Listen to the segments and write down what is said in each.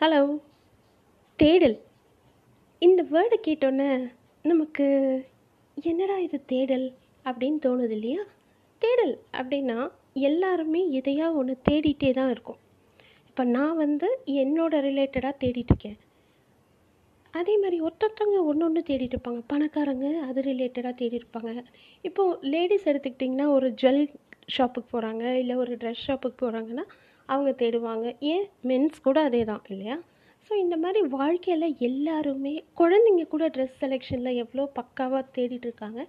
Hello தேடல். இந்த வேர்டை கேட்டோன்னே நமக்கு என்னடா இது தேடல் அப்படின்னு தோணுது இல்லையா? தேடல் அப்படின்னா எல்லாருமே எதையா ஒன்று தேடிட்டே தான் இருக்கும். இப்போ நான் வந்து என்னோட ரிலேட்டடாக தேடிட்டுருக்கேன் அதே மாதிரி ஒருத்தொருத்தவங்க ஒன்று ஒன்று தேடிட்டு இருப்பாங்க. பணக்காரங்க அது ரிலேட்டடாக தேடி இருப்பாங்க. இப்போது லேடிஸ் எடுத்துக்கிட்டிங்கன்னா ஒரு ஜுவல் ஷாப்புக்கு போகிறாங்க இல்லை ஒரு ட்ரெஸ் ஷாப்புக்கு போகிறாங்கன்னா அவங்க தேடுவாங்க. ஏன்? மென்ஸ் கூட அதே தான் இல்லையா? ஸோ இந்த மாதிரி வாழ்க்கையில் எல்லாருமே குழந்தைங்க கூட ட்ரெஸ் செலெக்ஷனில் எவ்வளோ பக்காவாக தேடிட்டுருக்காங்க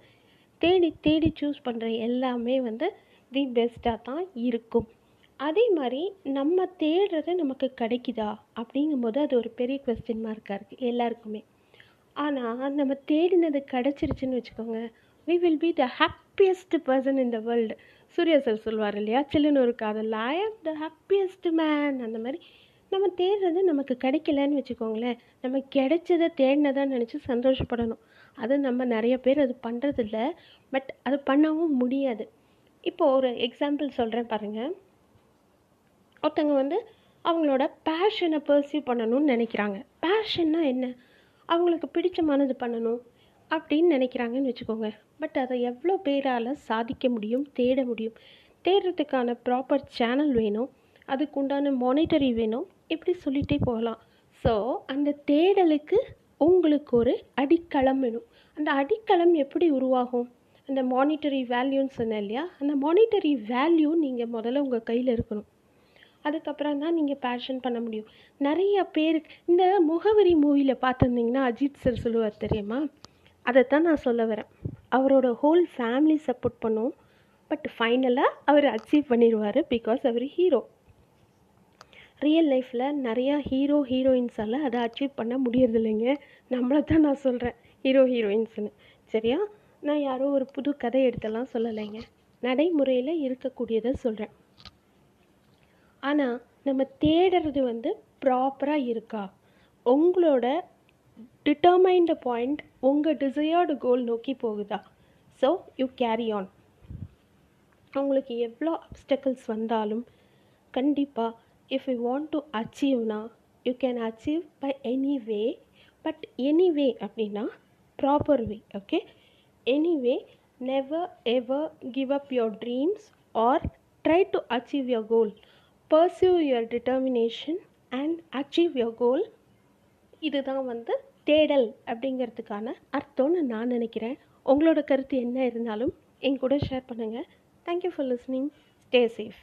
தேடி தேடி சூஸ் பண்ணுற எல்லாமே வந்து தி பெஸ்ட்டாக தான் இருக்கும். அதே மாதிரி நம்ம தேடுறது நமக்கு கிடைக்குதா? அப்படிங்கும்போது அது ஒரு பெரிய கொஸ்டின் மார்க்காக இருக்குது எல்லாருக்குமே. ஆனால் நம்ம தேடினது கிடச்சிருச்சுன்னு வச்சுக்கோங்க we will be the happiest person in the world Surya sir சொல்லுவார் இல்லையா? சில்லுன்னு ஒரு காதல். ஐ ஆம் த ஹாப்பியஸ்ட் மேன் அந்த மாதிரி நம்ம தேடுறது நமக்கு கிடைக்கலன்னு வச்சுக்கோங்களேன். நம்ம கிடைச்சதை தேடினதான் நினச்சி சந்தோஷப்படணும். அது நம்ம நிறைய பேர் அது பண்ணுறதில்ல பட் அது பண்ணவும் முடியாது. இப்போ ஒரு எக்ஸாம்பிள் சொல்கிறேன் பாருங்கள் ஒருத்தவங்க வந்து அவங்களோட பேஷனை பர்சியூ பண்ணணும்னு நினைக்கிறாங்க. பேஷன்னா என்ன? அவங்களுக்கு பிடிச்சமானது பண்ணணும். அப்படின்னு நினைக்கிறாங்கன்னு வச்சுக்கோங்க. பட் அதை எவ்வளோ பேரால் சாதிக்க முடியும் தேட முடியும்? தேடுறதுக்கான ப்ராப்பர் சேனல் வேணும். அதுக்கு உண்டான மானிட்டரி வேணும். இப்படி சொல்லிகிட்டே போகலாம். ஸோ அந்த தேடலுக்கு உங்களுக்கு ஒரு அடிக்களம் வேணும். அந்த அடிக்களம் எப்படி உருவாகும்? அந்த மானிட்டரி வேல்யூன்னு சொன்னேன் இல்லையா? அந்த மானிட்டரி வேல்யூ நீங்கள் முதல்ல உங்கள் கையில் இருக்கணும். அதுக்கப்புறம் தான் நீங்கள் பேஷன் பண்ண முடியும். நிறைய பேருக்கு இந்த முகவரி மூவியில் பார்த்துருந்தீங்கன்னா அஜித் சார் சொல்லுவார் தெரியுமா? அதைத்தான் நான் சொல்ல வரேன். அவரோட ஹோல் ஃபேமிலி சப்போர்ட் பண்ணும். பட் ஃபைனலாக அவர் அச்சீவ் பண்ணிடுவார் பிகாஸ் அவர் ஹீரோ ரியல் லைஃப்பில் நிறையா ஹீரோ ஹீரோயின்ஸால் அதை அச்சீவ் பண்ண முடியறதில்லைங்க. நம்மளை தான் நான் சொல்கிறேன் ஹீரோ ஹீரோயின்ஸ்னு சரியா? நான் யாரோ ஒரு புது கதை எடுத்தெல்லாம் சொல்லலைங்க. நடைமுறையில் இருக்கக்கூடியதை சொல்கிறேன் ஆனால் நம்ம தேடுறது வந்து ப்ராப்பராக இருக்கா? உங்களோட டிட்டர்மைன்டு பாயிண்ட் உங்கள் டிசையர்டு கோல் நோக்கி போகுதா? ஸோ யூ கேரி ஆன் உங்களுக்கு எவ்வளோ அப்டக்கல்ஸ் வந்தாலும் கண்டிப்பாக if you want to அச்சீவ்னா you can achieve by any way but any way அப்படின்னா proper way okay any way never ever give up your dreams or try to achieve your goal pursue your determination and achieve your goal இதுதான் வந்து தேடல் அப்படிங்கிறதுக்கான அர்த்தம்னு நான் நினைக்கிறேன். உங்களோட கருத்து என்ன இருந்தாலும் என் கூட ஷேர் பண்ணுங்கள் thank you for listening stay safe